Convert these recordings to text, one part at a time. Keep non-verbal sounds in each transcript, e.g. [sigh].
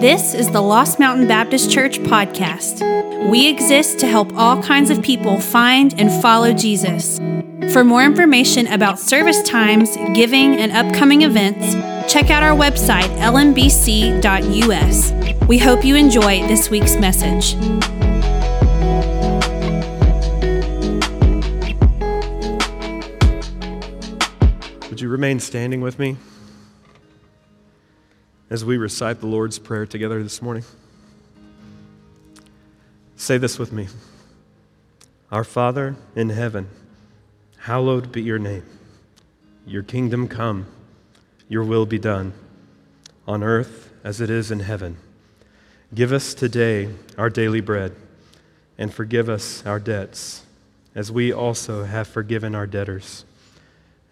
This is the Lost Mountain Baptist Church podcast. We exist to help all kinds of people find and follow Jesus. For more information about service times, giving, and upcoming events, check out our website, lmbc.us. We hope you enjoy this week's message. Would you remain standing with me? As we recite the Lord's Prayer together this morning? Say this with me Our Father in heaven, hallowed be your name. Your kingdom come, your will be done, on earth as it is in heaven. Give us today our daily bread, and forgive us our debts, as we also have forgiven our debtors.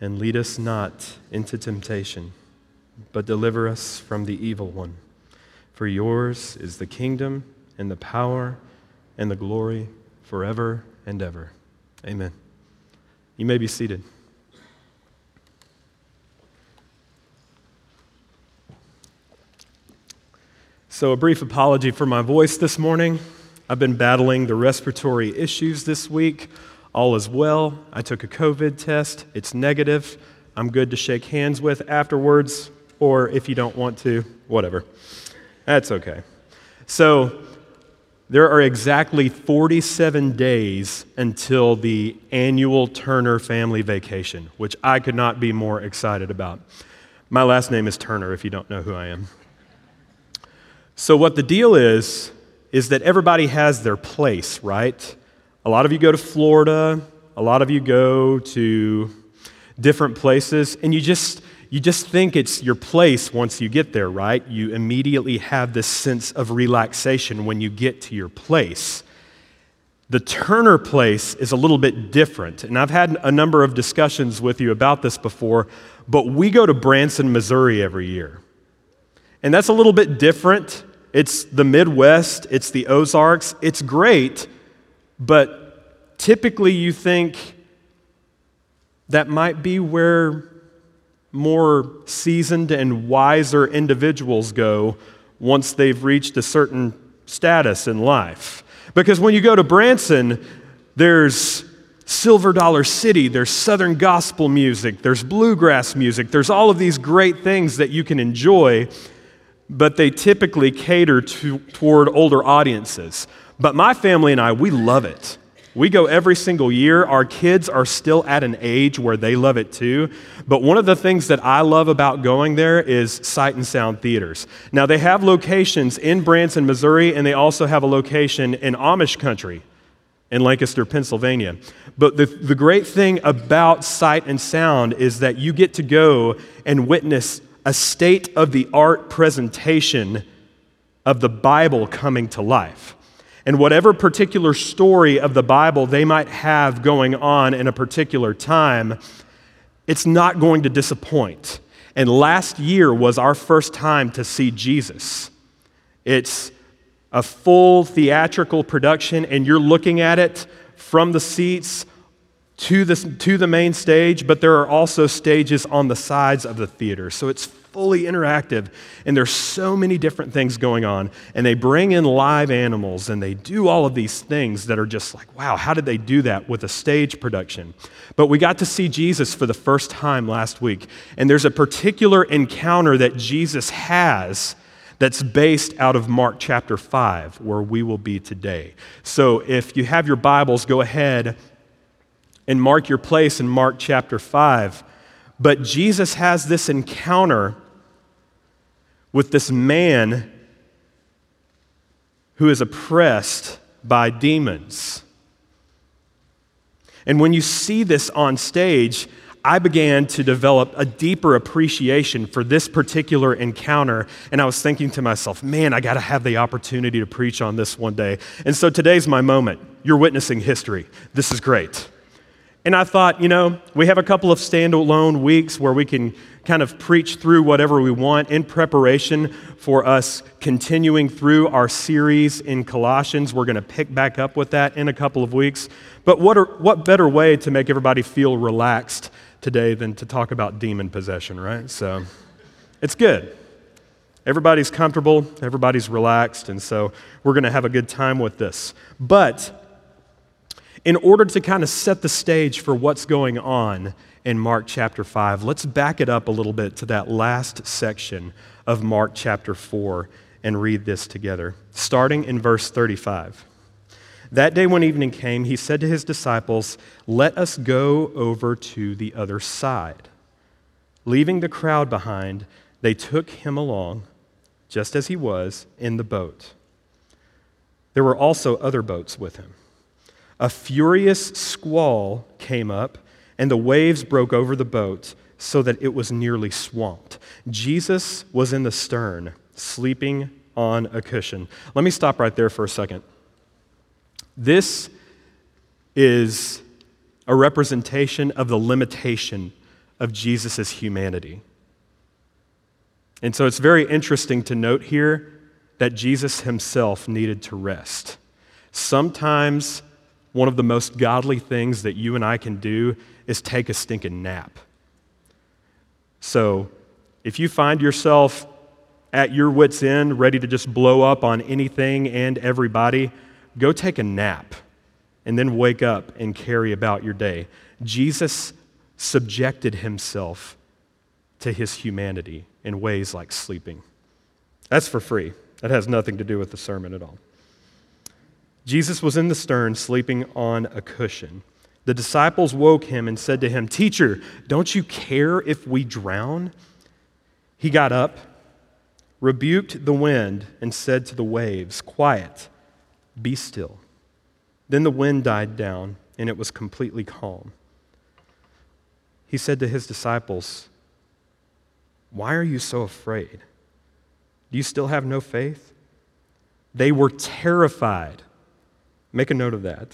And lead us not into temptation but deliver us from the evil one. For yours is the kingdom and the power and the glory forever and ever. Amen. You may be seated. So, a brief apology for my voice this morning. I've been battling the respiratory issues this week. All is well. I took a COVID test, it's negative. I'm good to shake hands with afterwards or if you don't want to, whatever. That's okay. So, there are exactly 47 days until the annual Turner family vacation, which I could not be more excited about. My last name is Turner, if you don't know who I am. So, what the deal is, is that everybody has their place, right? A lot of you go to Florida, a lot of you go to different places, and you just you just think it's your place once you get there, right? You immediately have this sense of relaxation when you get to your place. The Turner place is a little bit different, and I've had a number of discussions with you about this before, but we go to Branson, Missouri every year. And that's a little bit different. It's the Midwest, it's the Ozarks, it's great, but typically you think that might be where more seasoned and wiser individuals go once they've reached a certain status in life. Because when you go to Branson, there's Silver Dollar City, there's Southern gospel music, there's bluegrass music, there's all of these great things that you can enjoy, but they typically cater to, toward older audiences. But my family and I, we love it. We go every single year. Our kids are still at an age where they love it too. But one of the things that I love about going there is sight and sound theaters. Now, they have locations in Branson, Missouri, and they also have a location in Amish country in Lancaster, Pennsylvania. But the, the great thing about sight and sound is that you get to go and witness a state of the art presentation of the Bible coming to life and whatever particular story of the Bible they might have going on in a particular time, it's not going to disappoint. And last year was our first time to see Jesus. It's a full theatrical production, and you're looking at it from the seats to the, to the main stage, but there are also stages on the sides of the theater. So it's fully interactive, and there's so many different things going on. And they bring in live animals and they do all of these things that are just like, wow, how did they do that with a stage production? But we got to see Jesus for the first time last week, and there's a particular encounter that Jesus has that's based out of Mark chapter 5, where we will be today. So if you have your Bibles, go ahead and mark your place in Mark chapter 5. But Jesus has this encounter with this man who is oppressed by demons. And when you see this on stage, I began to develop a deeper appreciation for this particular encounter. And I was thinking to myself, man, I got to have the opportunity to preach on this one day. And so today's my moment. You're witnessing history. This is great. And I thought, you know, we have a couple of standalone weeks where we can kind of preach through whatever we want in preparation for us continuing through our series in Colossians. We're going to pick back up with that in a couple of weeks. But what, are, what better way to make everybody feel relaxed today than to talk about demon possession, right? So it's good. Everybody's comfortable, everybody's relaxed, and so we're going to have a good time with this. But in order to kind of set the stage for what's going on in Mark chapter 5, let's back it up a little bit to that last section of Mark chapter 4 and read this together, starting in verse 35. That day, when evening came, he said to his disciples, Let us go over to the other side. Leaving the crowd behind, they took him along, just as he was, in the boat. There were also other boats with him. A furious squall came up, and the waves broke over the boat so that it was nearly swamped. Jesus was in the stern, sleeping on a cushion. Let me stop right there for a second. This is a representation of the limitation of Jesus' humanity. And so it's very interesting to note here that Jesus himself needed to rest. Sometimes one of the most godly things that you and I can do is take a stinking nap. So if you find yourself at your wits' end, ready to just blow up on anything and everybody, go take a nap and then wake up and carry about your day. Jesus subjected himself to his humanity in ways like sleeping. That's for free. That has nothing to do with the sermon at all. Jesus was in the stern, sleeping on a cushion. The disciples woke him and said to him, Teacher, don't you care if we drown? He got up, rebuked the wind, and said to the waves, Quiet be still. Then the wind died down, and it was completely calm. He said to his disciples, Why are you so afraid? Do you still have no faith? They were terrified. Make a note of that.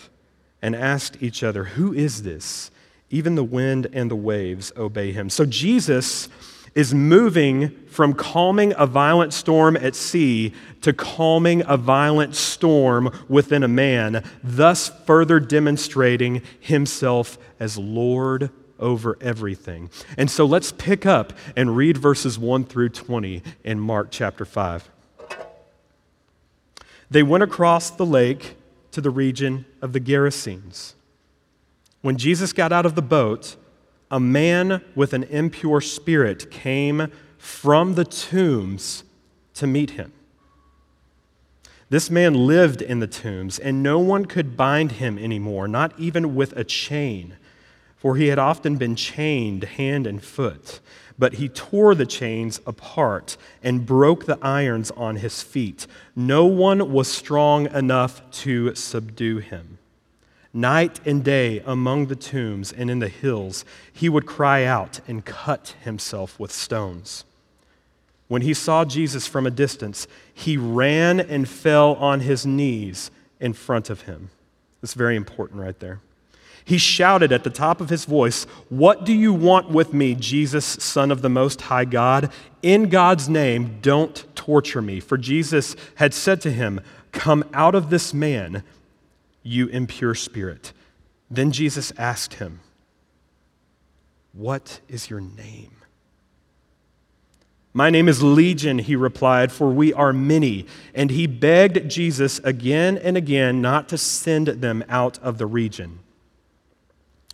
And asked each other, Who is this? Even the wind and the waves obey him. So Jesus is moving from calming a violent storm at sea to calming a violent storm within a man, thus further demonstrating himself as Lord over everything. And so let's pick up and read verses 1 through 20 in Mark chapter 5. They went across the lake to the region of the Gerasenes. When Jesus got out of the boat, a man with an impure spirit came from the tombs to meet him. This man lived in the tombs, and no one could bind him anymore, not even with a chain, for he had often been chained hand and foot. But he tore the chains apart and broke the irons on his feet. No one was strong enough to subdue him. Night and day among the tombs and in the hills, he would cry out and cut himself with stones. When he saw Jesus from a distance, he ran and fell on his knees in front of him. That's very important right there. He shouted at the top of his voice, What do you want with me, Jesus, Son of the Most High God? In God's name, don't torture me. For Jesus had said to him, Come out of this man you impure spirit. Then Jesus asked him, What is your name? My name is Legion, he replied, for we are many. And he begged Jesus again and again not to send them out of the region.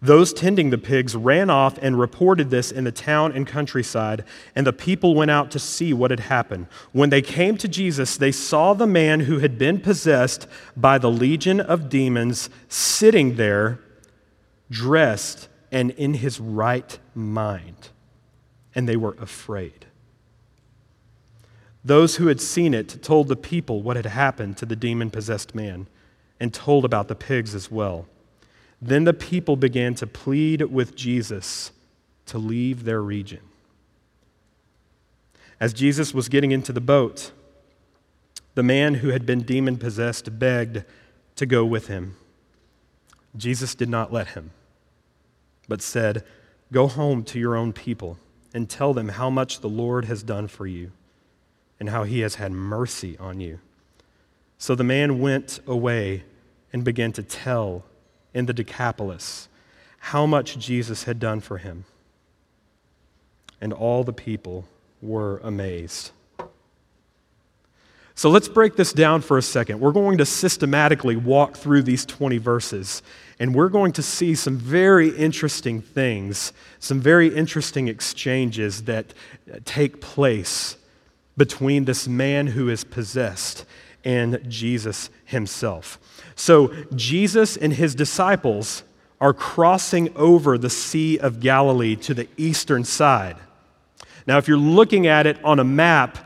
Those tending the pigs ran off and reported this in the town and countryside, and the people went out to see what had happened. When they came to Jesus, they saw the man who had been possessed by the legion of demons sitting there, dressed and in his right mind, and they were afraid. Those who had seen it told the people what had happened to the demon possessed man, and told about the pigs as well. Then the people began to plead with Jesus to leave their region. As Jesus was getting into the boat, the man who had been demon possessed begged to go with him. Jesus did not let him, but said, Go home to your own people and tell them how much the Lord has done for you and how he has had mercy on you. So the man went away and began to tell in the Decapolis how much Jesus had done for him. And all the people were amazed. So let's break this down for a second. We're going to systematically walk through these 20 verses, and we're going to see some very interesting things, some very interesting exchanges that take place between this man who is possessed and Jesus himself. So, Jesus and his disciples are crossing over the Sea of Galilee to the eastern side. Now, if you're looking at it on a map,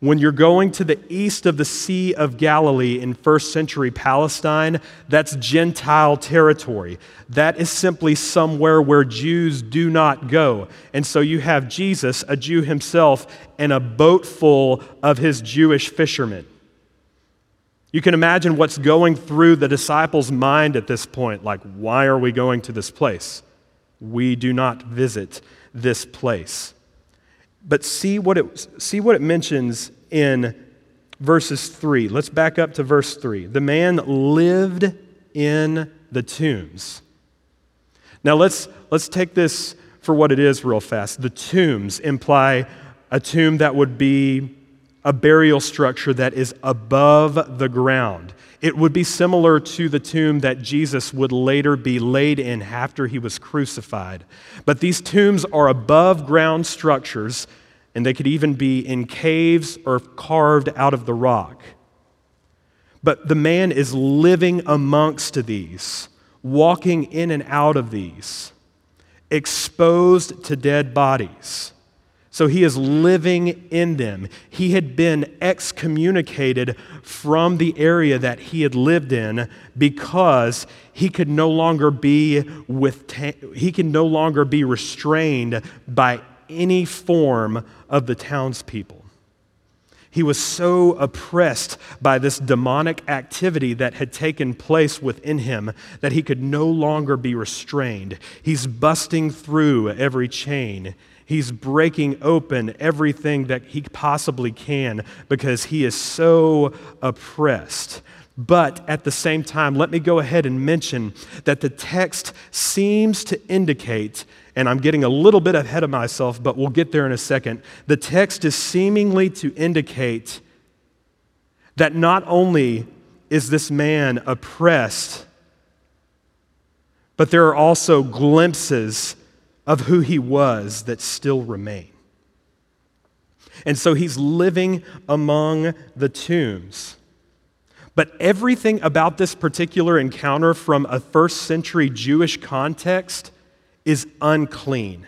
when you're going to the east of the Sea of Galilee in first century Palestine, that's Gentile territory. That is simply somewhere where Jews do not go. And so you have Jesus, a Jew himself, and a boat full of his Jewish fishermen. You can imagine what's going through the disciples' mind at this point like, why are we going to this place? We do not visit this place. But see what it, see what it mentions in verses 3. Let's back up to verse 3. The man lived in the tombs. Now let's, let's take this for what it is real fast. The tombs imply a tomb that would be a burial structure that is above the ground. It would be similar to the tomb that Jesus would later be laid in after he was crucified. But these tombs are above ground structures, and they could even be in caves or carved out of the rock. But the man is living amongst these, walking in and out of these, exposed to dead bodies. So he is living in them. He had been excommunicated from the area that he had lived in because he could no longer be with he can no longer be restrained by any form of the townspeople. He was so oppressed by this demonic activity that had taken place within him that he could no longer be restrained. He's busting through every chain. He's breaking open everything that he possibly can because he is so oppressed. But at the same time, let me go ahead and mention that the text seems to indicate, and I'm getting a little bit ahead of myself, but we'll get there in a second. The text is seemingly to indicate that not only is this man oppressed, but there are also glimpses of who he was that still remain. And so he's living among the tombs. But everything about this particular encounter from a first century Jewish context is unclean.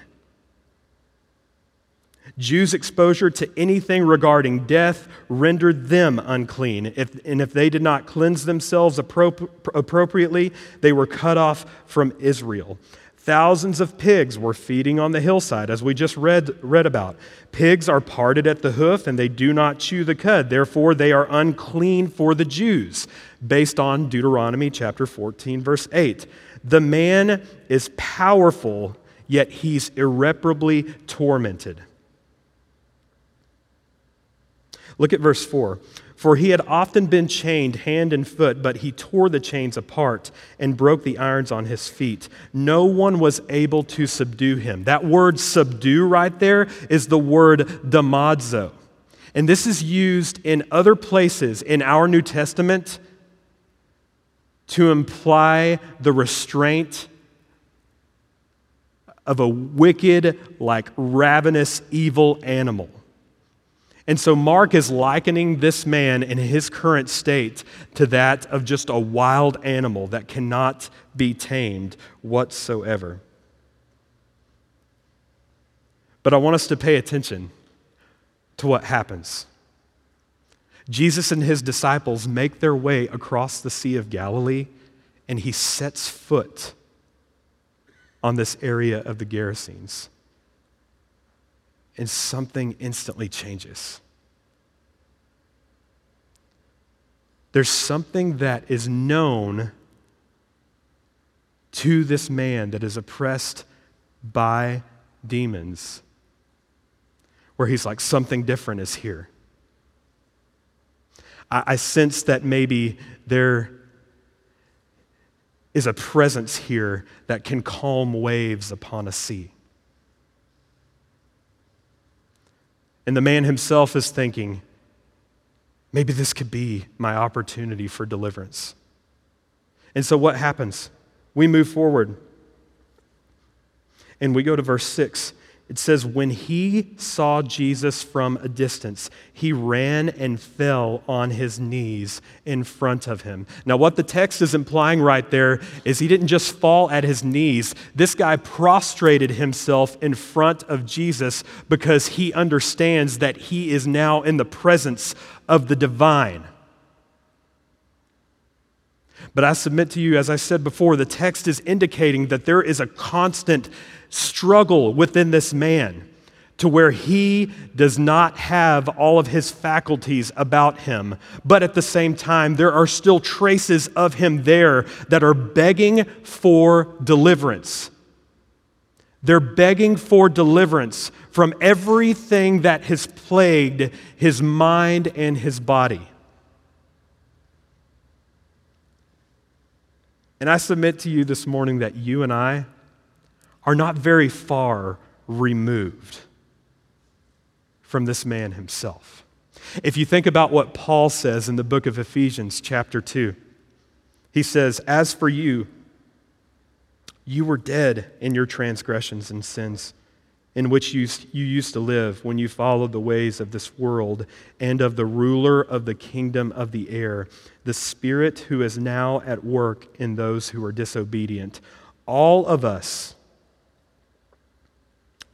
Jews' exposure to anything regarding death rendered them unclean. If, and if they did not cleanse themselves appro- appropriately, they were cut off from Israel. Thousands of pigs were feeding on the hillside, as we just read, read about. Pigs are parted at the hoof and they do not chew the cud. Therefore, they are unclean for the Jews, based on Deuteronomy chapter 14, verse 8. The man is powerful, yet he's irreparably tormented. Look at verse 4. For he had often been chained hand and foot, but he tore the chains apart and broke the irons on his feet. No one was able to subdue him. That word subdue right there is the word damazo. And this is used in other places in our New Testament to imply the restraint of a wicked, like ravenous, evil animal. And so Mark is likening this man in his current state to that of just a wild animal that cannot be tamed whatsoever. But I want us to pay attention to what happens. Jesus and his disciples make their way across the Sea of Galilee, and he sets foot on this area of the Gerasenes. And something instantly changes. There's something that is known to this man that is oppressed by demons, where he's like, something different is here. I, I sense that maybe there is a presence here that can calm waves upon a sea. And the man himself is thinking, maybe this could be my opportunity for deliverance. And so what happens? We move forward and we go to verse 6. It says, When he saw Jesus from a distance, he ran and fell on his knees in front of him. Now, what the text is implying right there is he didn't just fall at his knees. This guy prostrated himself in front of Jesus because he understands that he is now in the presence of the divine. But I submit to you, as I said before, the text is indicating that there is a constant struggle within this man to where he does not have all of his faculties about him. But at the same time, there are still traces of him there that are begging for deliverance. They're begging for deliverance from everything that has plagued his mind and his body. And I submit to you this morning that you and I are not very far removed from this man himself. If you think about what Paul says in the book of Ephesians, chapter 2, he says, As for you, you were dead in your transgressions and sins in which you, you used to live when you followed the ways of this world and of the ruler of the kingdom of the air, the Spirit who is now at work in those who are disobedient. All of us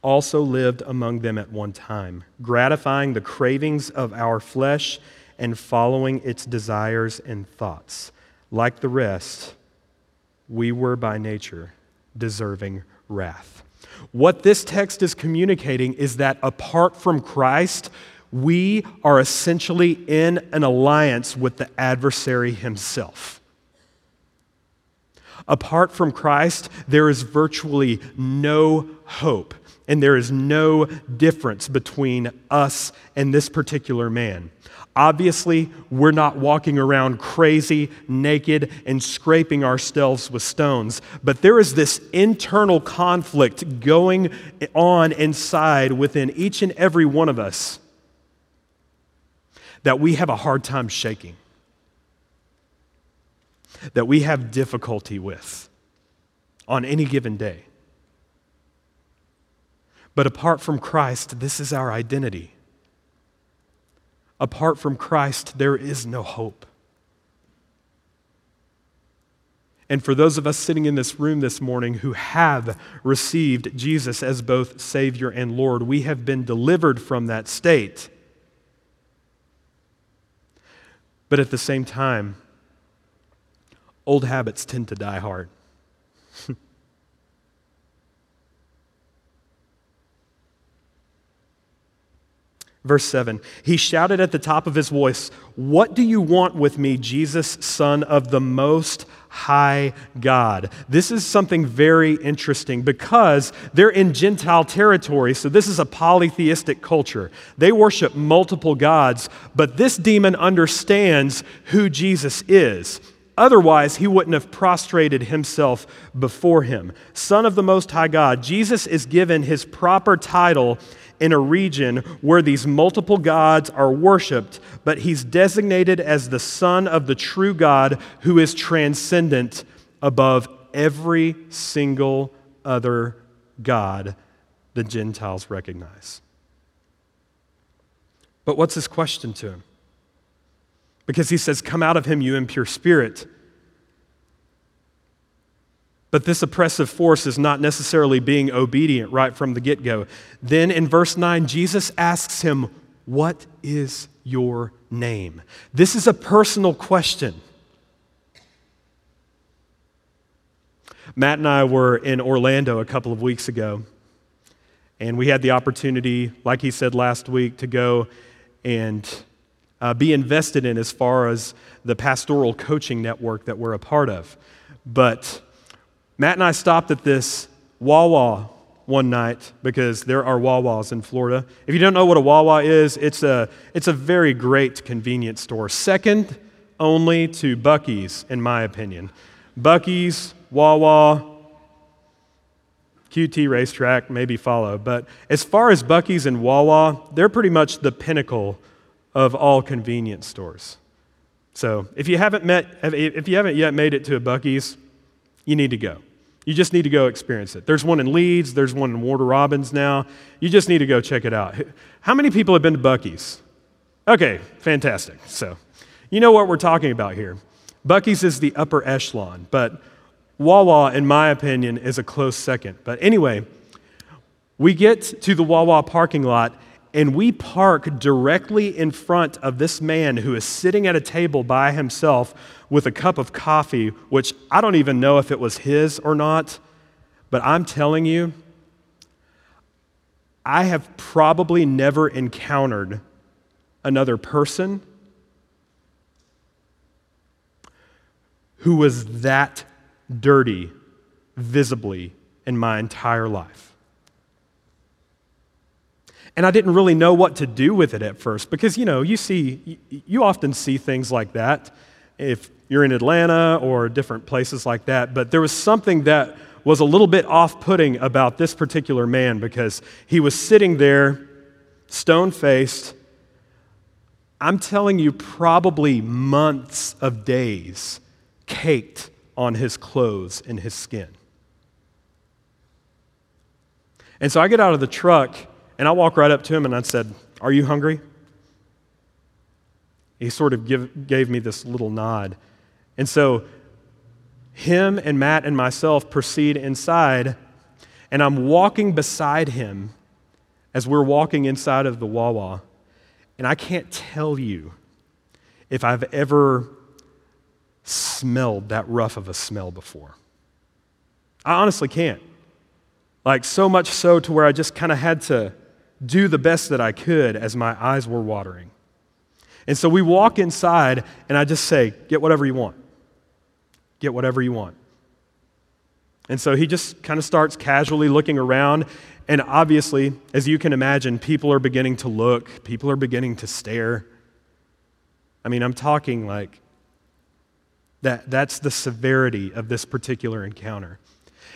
also lived among them at one time, gratifying the cravings of our flesh and following its desires and thoughts. Like the rest, we were by nature deserving wrath. What this text is communicating is that apart from Christ, we are essentially in an alliance with the adversary himself. Apart from Christ, there is virtually no hope, and there is no difference between us and this particular man. Obviously, we're not walking around crazy, naked, and scraping ourselves with stones, but there is this internal conflict going on inside within each and every one of us that we have a hard time shaking, that we have difficulty with on any given day. But apart from Christ, this is our identity. Apart from Christ, there is no hope. And for those of us sitting in this room this morning who have received Jesus as both Savior and Lord, we have been delivered from that state. But at the same time, old habits tend to die hard. [laughs] Verse 7 He shouted at the top of his voice, What do you want with me, Jesus, Son of the Most High God? This is something very interesting because they're in Gentile territory, so this is a polytheistic culture. They worship multiple gods, but this demon understands who Jesus is. Otherwise, he wouldn't have prostrated himself before him. Son of the Most High God, Jesus is given his proper title in a region where these multiple gods are worshiped, but he's designated as the Son of the true God who is transcendent above every single other God the Gentiles recognize. But what's his question to him? Because he says, Come out of him, you impure spirit. But this oppressive force is not necessarily being obedient right from the get go. Then in verse 9, Jesus asks him, What is your name? This is a personal question. Matt and I were in Orlando a couple of weeks ago, And we had the opportunity, like he said last week, to go and uh, be invested in as far as the pastoral coaching network that we're a part of. But Matt and I stopped at this Wawa one night because there are Wawas in Florida. If you don't know what a Wawa is, it's a, it's a very great convenience store, second only to Buc-ee's, in my opinion. Buc-ee's, Wawa, QT RaceTrac, maybe follow. But as far as Buc-ee's and Wawa, they're pretty much the pinnacle of all convenience stores. So if you haven't met, if you haven't yet made it to a Buc-ee's, you need to go. You just need to go experience it. There's one in Leeds, there's one in Warner Robins now. You just need to go check it out. How many people have been to Buc-ee's? Okay, fantastic. So, you know what we're talking about here. Buc-ee's is the upper echelon, but Wawa, in my opinion, is a close second. But anyway, we get to the Wawa parking lot and we park directly in front of this man who is sitting at a table by himself with a cup of coffee, which I don't even know if it was his or not, but I'm telling you, I have probably never encountered another person who was that dirty visibly in my entire life. And I didn't really know what to do with it at first because, you know, you see, you often see things like that if you're in Atlanta or different places like that. But there was something that was a little bit off putting about this particular man because he was sitting there, stone faced. I'm telling you, probably months of days caked on his clothes and his skin. And so I get out of the truck and I walked right up to him and I said, Are you hungry? He sort of give, gave me this little nod. And so, him and Matt and myself proceed inside, and I'm walking beside him as we're walking inside of the Wawa. And I can't tell you if I've ever smelled that rough of a smell before. I honestly can't. Like, so much so to where I just kind of had to do the best that I could as my eyes were watering. And so we walk inside, and I just say, Get whatever you want. Get whatever you want. And so he just kind of starts casually looking around. And obviously, as you can imagine, people are beginning to look, people are beginning to stare. I mean, I'm talking like that, that's the severity of this particular encounter.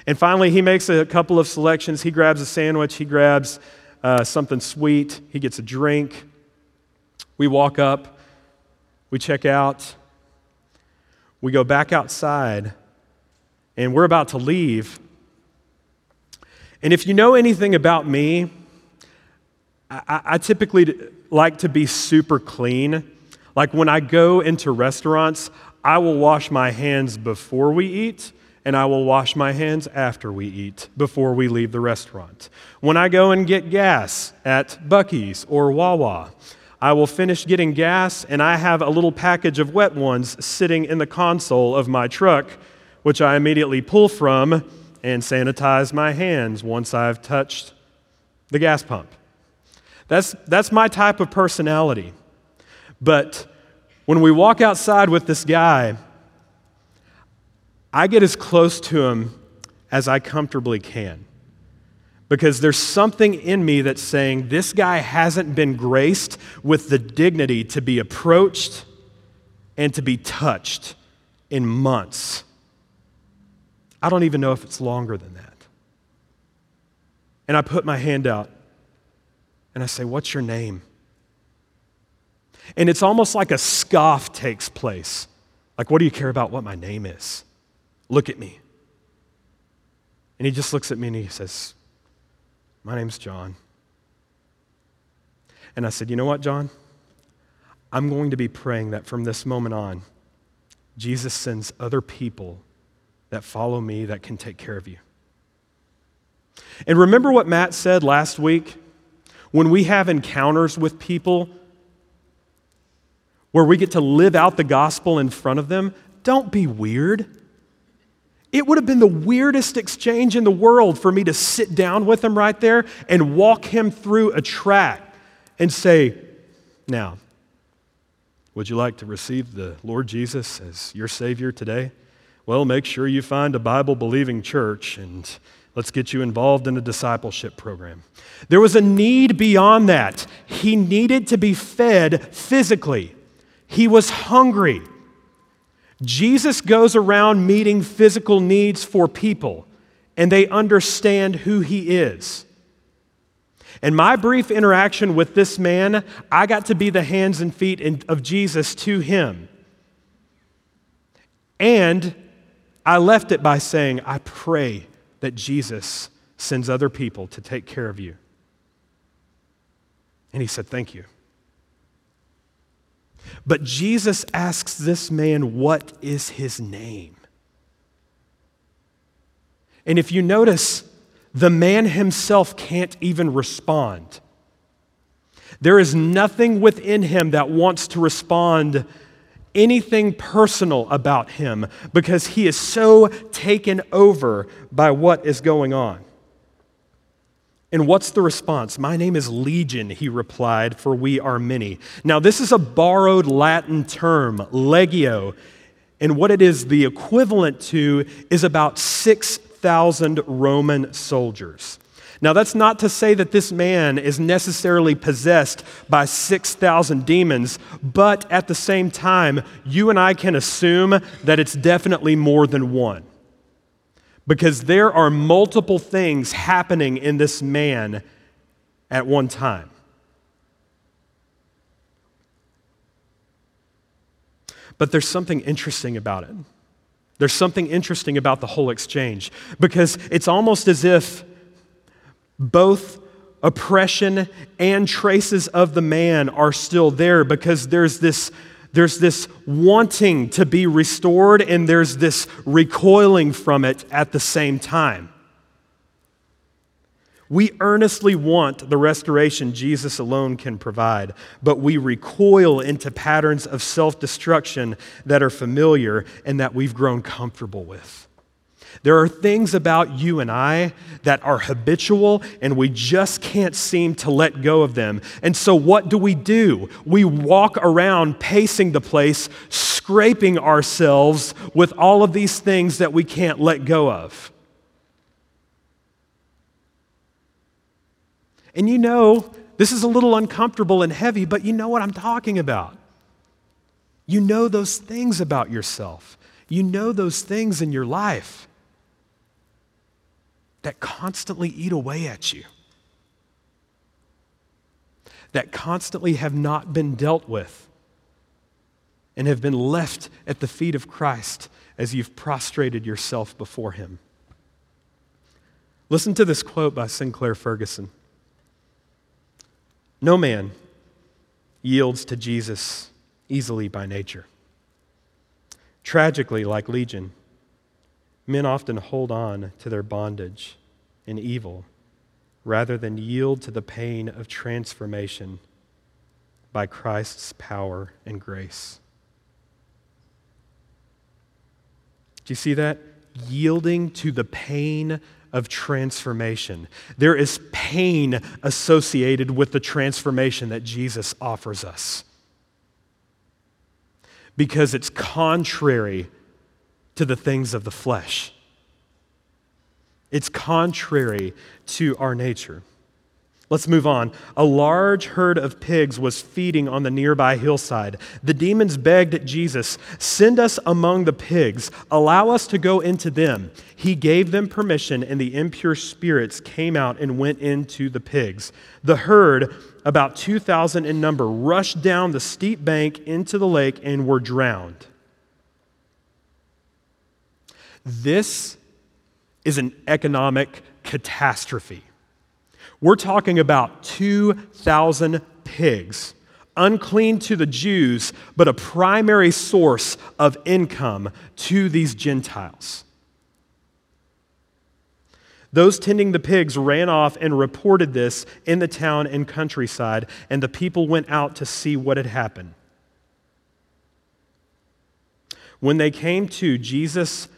And finally, he makes a couple of selections. He grabs a sandwich, he grabs uh, something sweet, he gets a drink. We walk up, we check out, we go back outside, and we're about to leave. And if you know anything about me, I, I typically like to be super clean. Like when I go into restaurants, I will wash my hands before we eat and I will wash my hands after we eat, before we leave the restaurant. When I go and get gas at Buc-ee's or Wawa, I will finish getting gas, and I have a little package of wet ones sitting in the console of my truck, which I immediately pull from and sanitize my hands once I've touched the gas pump. That's, that's my type of personality. But when we walk outside with this guy, I get as close to him as I comfortably can. Because there's something in me that's saying this guy hasn't been graced with the dignity to be approached and to be touched in months. I don't even know if it's longer than that. And I put my hand out and I say, What's your name? And it's almost like a scoff takes place. Like, what do you care about what my name is? Look at me. And he just looks at me and he says, My name's John. And I said, You know what, John? I'm going to be praying that from this moment on, Jesus sends other people that follow me that can take care of you. And remember what Matt said last week? When we have encounters with people where we get to live out the gospel in front of them, don't be weird. It would have been the weirdest exchange in the world for me to sit down with him right there and walk him through a track and say, Now, would you like to receive the Lord Jesus as your Savior today? Well, make sure you find a Bible believing church and let's get you involved in a discipleship program. There was a need beyond that. He needed to be fed physically, he was hungry. Jesus goes around meeting physical needs for people, and they understand who he is. In my brief interaction with this man, I got to be the hands and feet of Jesus to him. And I left it by saying, I pray that Jesus sends other people to take care of you. And he said, Thank you. But Jesus asks this man, What is his name? And if you notice, the man himself can't even respond. There is nothing within him that wants to respond anything personal about him because he is so taken over by what is going on. And what's the response? My name is Legion, he replied, for we are many. Now, this is a borrowed Latin term, legio, and what it is the equivalent to is about 6,000 Roman soldiers. Now, that's not to say that this man is necessarily possessed by 6,000 demons, but at the same time, you and I can assume that it's definitely more than one because there are multiple things happening in this man at one time. But there's something interesting about it. There's something interesting about the whole exchange because it's almost as if both oppression and traces of the man are still there because there's this there's this wanting to be restored, and there's this recoiling from it at the same time. We earnestly want the restoration Jesus alone can provide, but we recoil into patterns of self destruction that are familiar and that we've grown comfortable with. There are things about you and I that are habitual and we just can't seem to let go of them. And so, what do we do? We walk around pacing the place, scraping ourselves with all of these things that we can't let go of. And you know, this is a little uncomfortable and heavy, but you know what I'm talking about. You know those things about yourself. You know those things in your life that constantly eat away at you, that constantly have not been dealt with and have been left at the feet of Christ as you've prostrated yourself before Him. Listen to this quote by Sinclair Ferguson No man yields to Jesus easily by nature. Tragically, like Legion, men often hold on to their bondage and evil rather than yield to the pain of transformation by Christ's power and grace. Do you see that? Yielding to the pain of transformation. There is pain associated with the transformation that Jesus offers us because it's contrary to the things of the flesh. It's contrary to our nature. Let's move on. A large herd of pigs was feeding on the nearby hillside. The demons begged Jesus, Send us among the pigs, allow us to go into them. He gave them permission, and the impure spirits came out and went into the pigs. The herd, about 2,000 in number, rushed down the steep bank into the lake and were drowned. This is an economic catastrophe. We're talking about 2,000 pigs, unclean to the Jews, but a primary source of income to these Gentiles. Those tending the pigs ran off and reported this in the town and countryside, and the people went out to see what had happened. When they came to, Jesus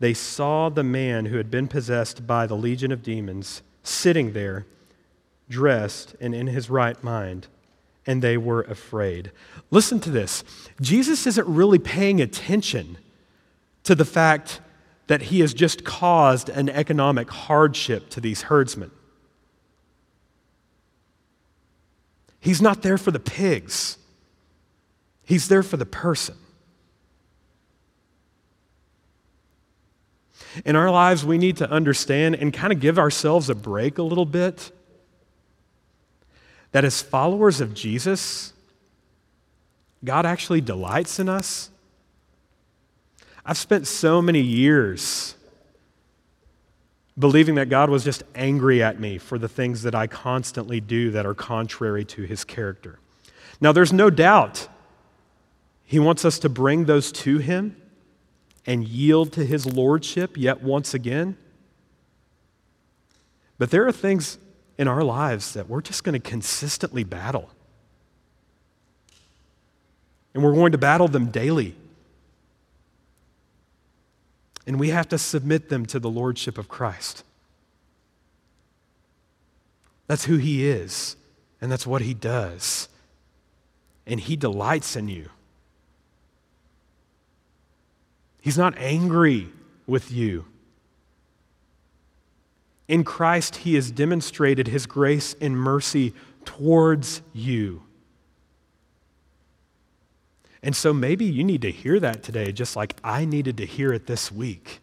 they saw the man who had been possessed by the legion of demons sitting there, dressed and in his right mind, and they were afraid. Listen to this Jesus isn't really paying attention to the fact that he has just caused an economic hardship to these herdsmen. He's not there for the pigs, he's there for the person. In our lives, we need to understand and kind of give ourselves a break a little bit that as followers of Jesus, God actually delights in us. I've spent so many years believing that God was just angry at me for the things that I constantly do that are contrary to his character. Now, there's no doubt he wants us to bring those to him and yield to his lordship yet once again. But there are things in our lives that we're just going to consistently battle. And we're going to battle them daily. And we have to submit them to the lordship of Christ. That's who he is, and that's what he does. And he delights in you. He's not angry with you. In Christ, He has demonstrated His grace and mercy towards you. And so maybe you need to hear that today, just like I needed to hear it this week.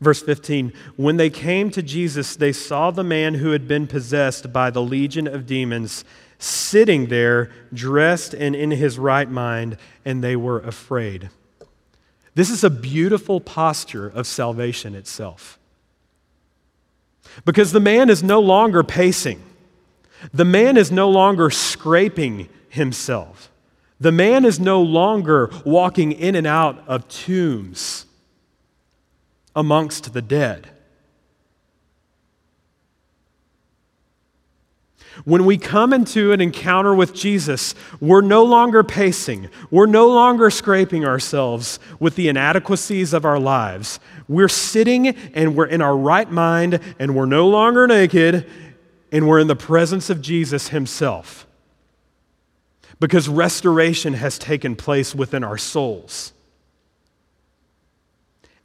Verse 15 When they came to Jesus, they saw the man who had been possessed by the legion of demons sitting there, dressed and in his right mind, and they were afraid. This is a beautiful posture of salvation itself. Because the man is no longer pacing, the man is no longer scraping himself, the man is no longer walking in and out of tombs amongst the dead. When we come into an encounter with Jesus, we're no longer pacing. We're no longer scraping ourselves with the inadequacies of our lives. We're sitting and we're in our right mind and we're no longer naked and we're in the presence of Jesus Himself. Because restoration has taken place within our souls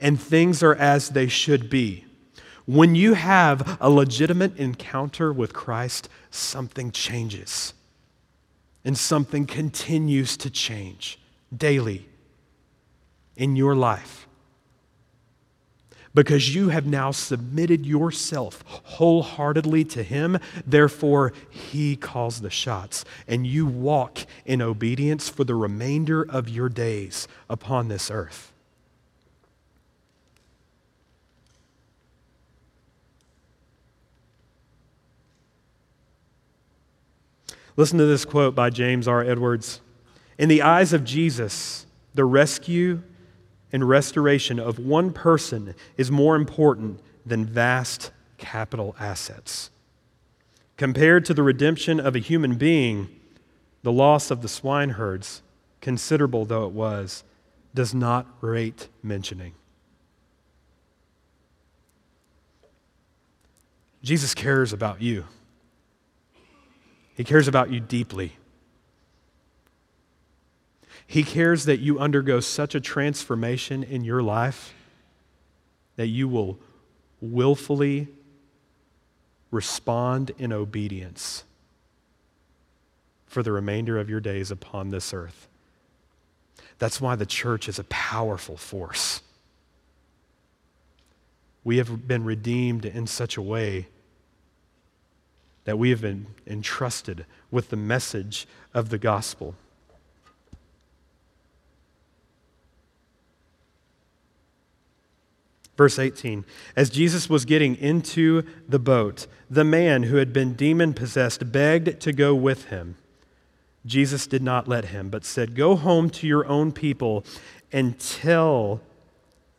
and things are as they should be. When you have a legitimate encounter with Christ, something changes. And something continues to change daily in your life. Because you have now submitted yourself wholeheartedly to Him, therefore, He calls the shots. And you walk in obedience for the remainder of your days upon this earth. Listen to this quote by James R. Edwards. In the eyes of Jesus, the rescue and restoration of one person is more important than vast capital assets. Compared to the redemption of a human being, the loss of the swineherds, considerable though it was, does not rate mentioning. Jesus cares about you. He cares about you deeply. He cares that you undergo such a transformation in your life that you will willfully respond in obedience for the remainder of your days upon this earth. That's why the church is a powerful force. We have been redeemed in such a way that we have been entrusted with the message of the gospel. Verse 18 As Jesus was getting into the boat, the man who had been demon possessed begged to go with him. Jesus did not let him, but said, Go home to your own people and tell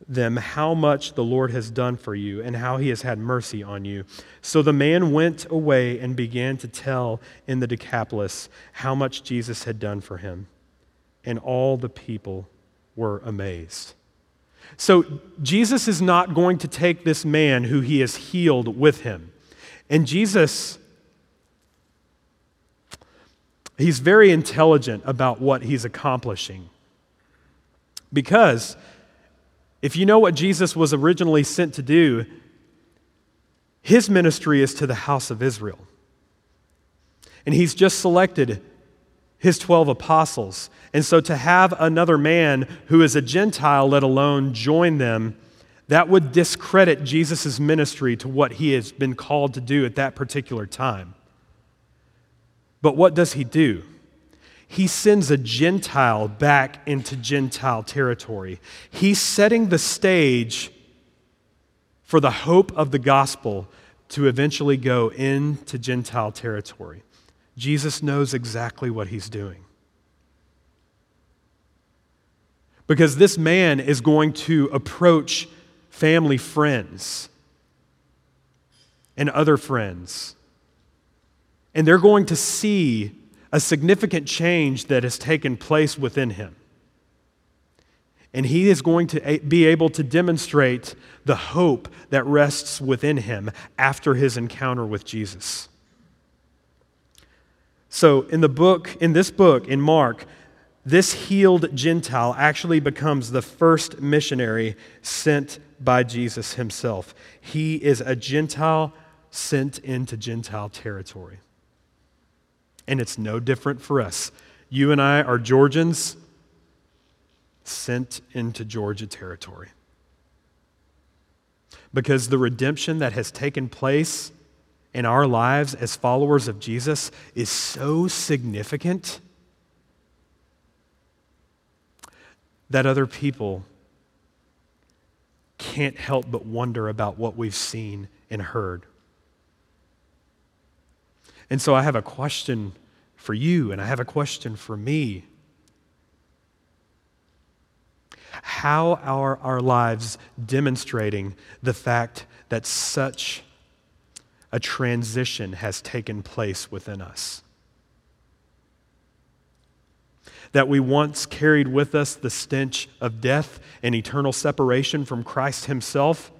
them how much the Lord has done for you and how he has had mercy on you. So the man went away and began to tell in the Decapolis how much Jesus had done for him. And all the people were amazed. So Jesus is not going to take this man who he has healed with him. And Jesus, he's very intelligent about what he's accomplishing. Because if you know what Jesus was originally sent to do, his ministry is to the house of Israel. And he's just selected his 12 apostles. And so to have another man who is a Gentile, let alone join them, that would discredit Jesus' ministry to what he has been called to do at that particular time. But what does he do? He sends a Gentile back into Gentile territory. He's setting the stage for the hope of the gospel to eventually go into Gentile territory. Jesus knows exactly what he's doing. Because this man is going to approach family friends and other friends, and they're going to see a significant change that has taken place within him. And he is going to be able to demonstrate the hope that rests within him after his encounter with Jesus. So, in the book, in this book, in Mark, this healed Gentile actually becomes the first missionary sent by Jesus himself. He is a Gentile sent into Gentile territory. And it's no different for us. You and I are Georgians sent into Georgia territory. Because the redemption that has taken place in our lives as followers of Jesus is so significant that other people can't help but wonder about what we've seen and heard. And so I have a question for you, and I have a question for me. How are our lives demonstrating the fact that such a transition has taken place within us? That we once carried with us the stench of death and eternal separation from Christ Himself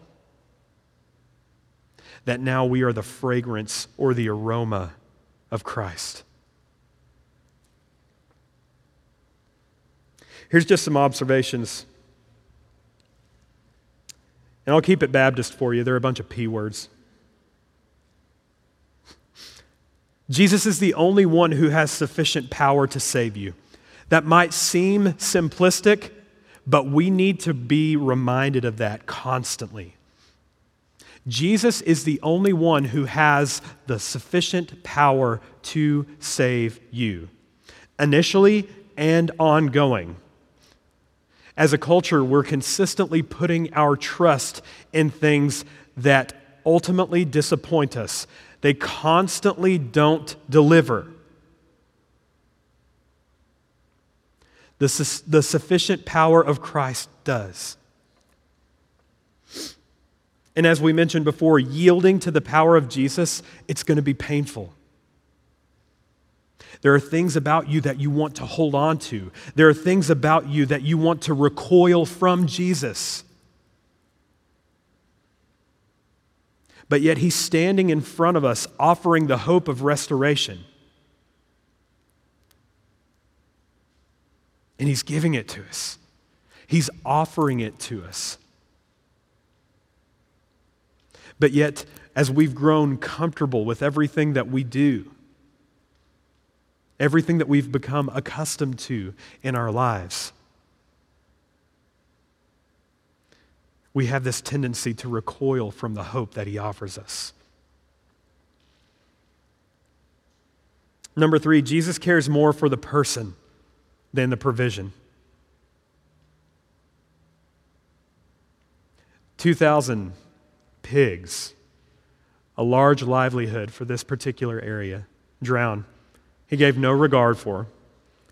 that now we are the fragrance or the aroma of Christ. Here's just some observations. And I'll keep it Baptist for you. They're a bunch of P words. Jesus is the only one who has sufficient power to save you. That might seem simplistic, but we need to be reminded of that constantly. Jesus is the only one who has the sufficient power to save you, initially and ongoing. As a culture, we're consistently putting our trust in things that ultimately disappoint us. They constantly don't deliver. The, the sufficient power of Christ does. And as we mentioned before, yielding to the power of Jesus, it's going to be painful. There are things about you that you want to hold on to. There are things about you that you want to recoil from Jesus. But yet, He's standing in front of us, offering the hope of restoration. And He's giving it to us, He's offering it to us. But yet, as we've grown comfortable with everything that we do, everything that we've become accustomed to in our lives, we have this tendency to recoil from the hope that He offers us. Number three, Jesus cares more for the person than the provision. 2,000 pigs, a large livelihood for this particular area, drown. He gave no regard for.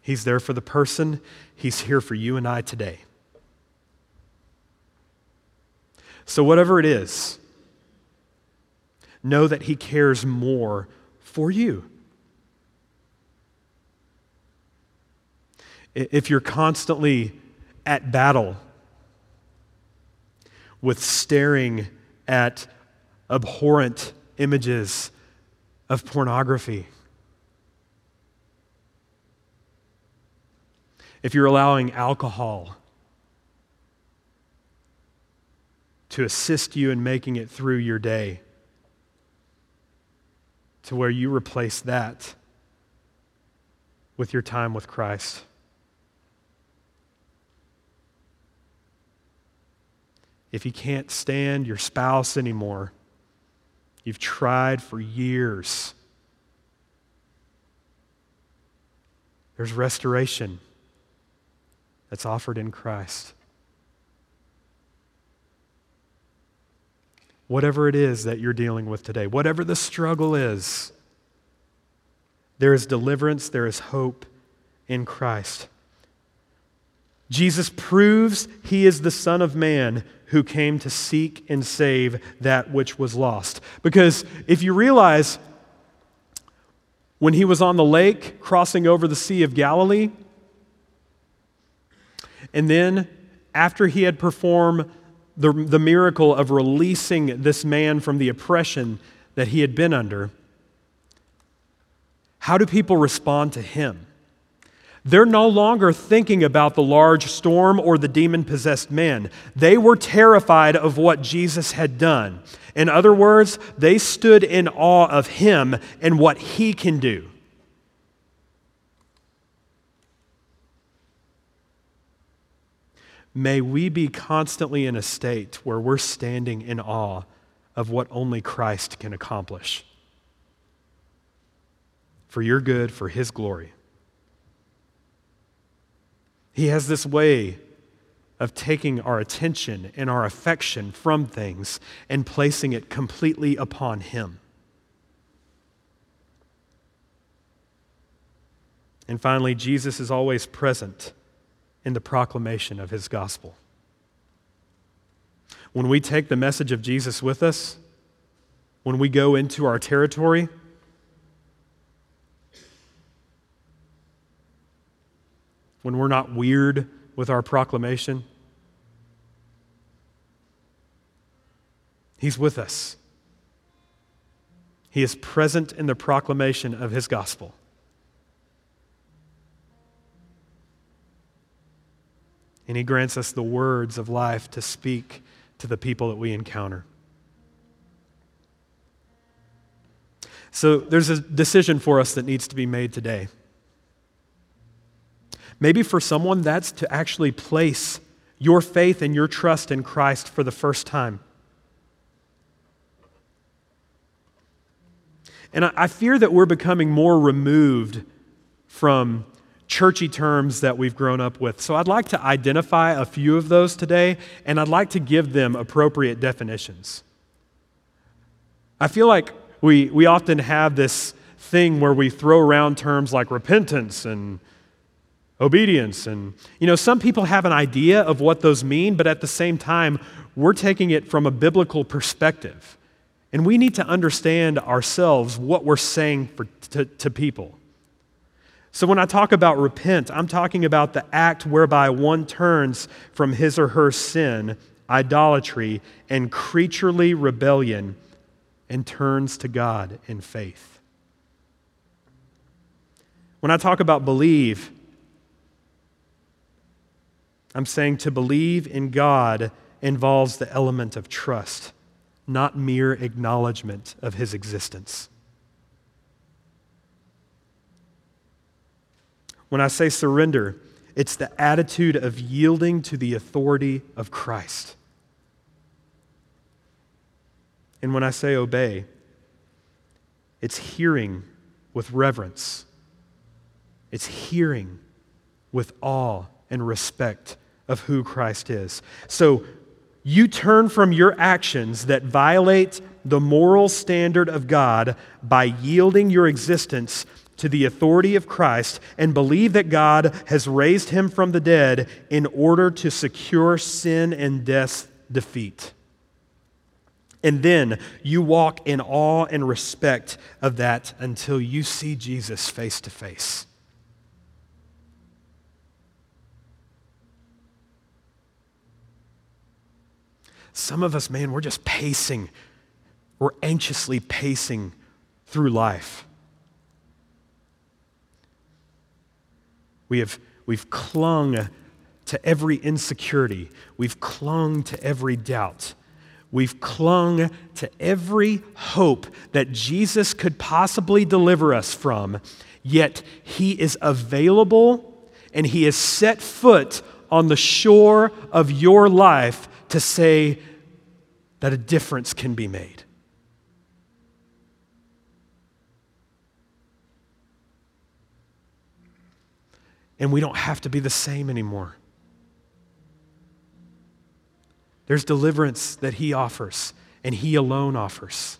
He's there for the person, He's here for you and I today. So, whatever it is, know that He cares more for you. If you're constantly at battle with staring at abhorrent images of pornography, if you're allowing alcohol to assist you in making it through your day, to where you replace that with your time with Christ. If you can't stand your spouse anymore, you've tried for years, there's restoration that's offered in Christ. Whatever it is that you're dealing with today, whatever the struggle is, there is deliverance, there is hope in Christ. Jesus proves he is the Son of Man who came to seek and save that which was lost. Because if you realize, when he was on the lake crossing over the Sea of Galilee, and then, after he had performed the, the miracle of releasing this man from the oppression that he had been under, how do people respond to him? They're no longer thinking about the large storm or the demon possessed man. They were terrified of what Jesus had done. In other words, they stood in awe of him and what he can do. May we be constantly in a state where we're standing in awe of what only Christ can accomplish. For your good, for his glory. He has this way of taking our attention and our affection from things and placing it completely upon him. And finally, Jesus is always present in the proclamation of his gospel. When we take the message of Jesus with us, when we go into our territory, when we're not weird with our proclamation, He's with us. He is present in the proclamation of His gospel. and He grants us the words of life to speak to the people that we encounter. So there's a decision for us that needs to be made today. Maybe for someone, that's to actually place your faith and your trust in Christ for the first time. And I fear that we're becoming more removed from churchy terms that we've grown up with. So I'd like to identify a few of those today, and I'd like to give them appropriate definitions. I feel like we, we often have this thing where we throw around terms like repentance and obedience. And, you know, some people have an idea of what those mean, but at the same time, we're taking it from a biblical perspective. And we need to understand ourselves what we're saying for, to, to people. So, when I talk about repent, I'm talking about the act whereby one turns from his or her sin, idolatry, and creaturely rebellion and turns to God in faith. When I talk about believe, I'm saying to believe in God involves the element of trust, not mere acknowledgement of his existence. When I say surrender, it's the attitude of yielding to the authority of Christ. And when I say obey, it's hearing with reverence, it's hearing with awe and respect of who Christ is. So you turn from your actions that violate the moral standard of God by yielding your existence to the authority of Christ and believe that God has raised him from the dead in order to secure sin and death's defeat. And then you walk in awe and respect of that until you see Jesus face to face. Some of us, man, we're just pacing. We're anxiously pacing through life. We have, we've clung to every insecurity. We've clung to every doubt. We've clung to every hope that Jesus could possibly deliver us from, yet He is available and He has set foot on the shore of your life to say that a difference can be made. And we don't have to be the same anymore. There's deliverance that He offers, and He alone offers.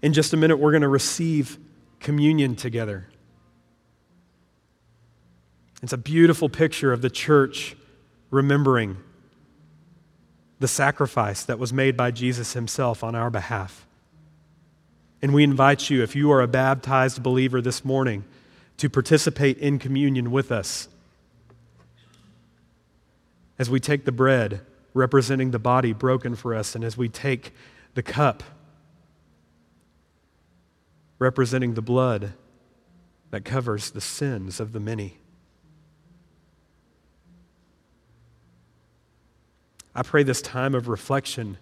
In just a minute, we're going to receive communion together. It's a beautiful picture of the church remembering the sacrifice that was made by Jesus himself on our behalf. And we invite you, if you are a baptized believer this morning, to participate in communion with us as we take the bread representing the body broken for us, and as we take the cup representing the blood that covers the sins of the many. I pray this time of reflection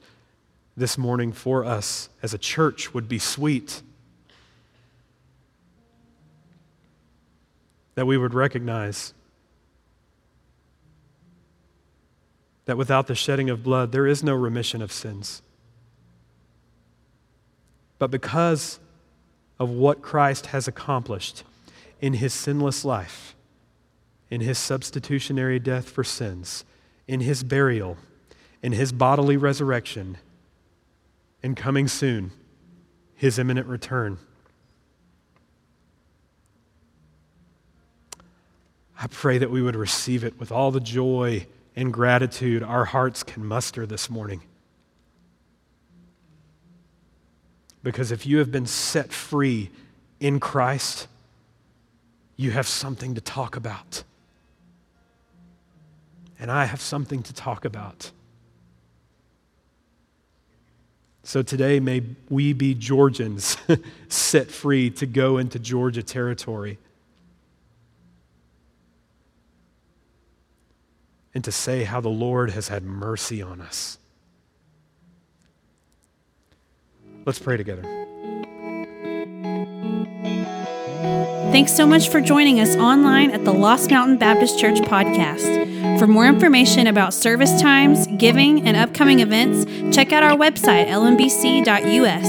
this morning for us as a church would be sweet. That we would recognize that without the shedding of blood, there is no remission of sins. But because of what Christ has accomplished in his sinless life, in his substitutionary death for sins, in his burial, in his bodily resurrection, and coming soon, his imminent return. I pray that we would receive it with all the joy and gratitude our hearts can muster this morning. Because if you have been set free in Christ, you have something to talk about. And I have something to talk about. So today, may we be Georgians [laughs] set free to go into Georgia territory and to say how the Lord has had mercy on us. Let's pray together. Thanks so much for joining us online at the Lost Mountain Baptist Church podcast. For more information about service times, giving, and upcoming events, check out our website, lmbc.us.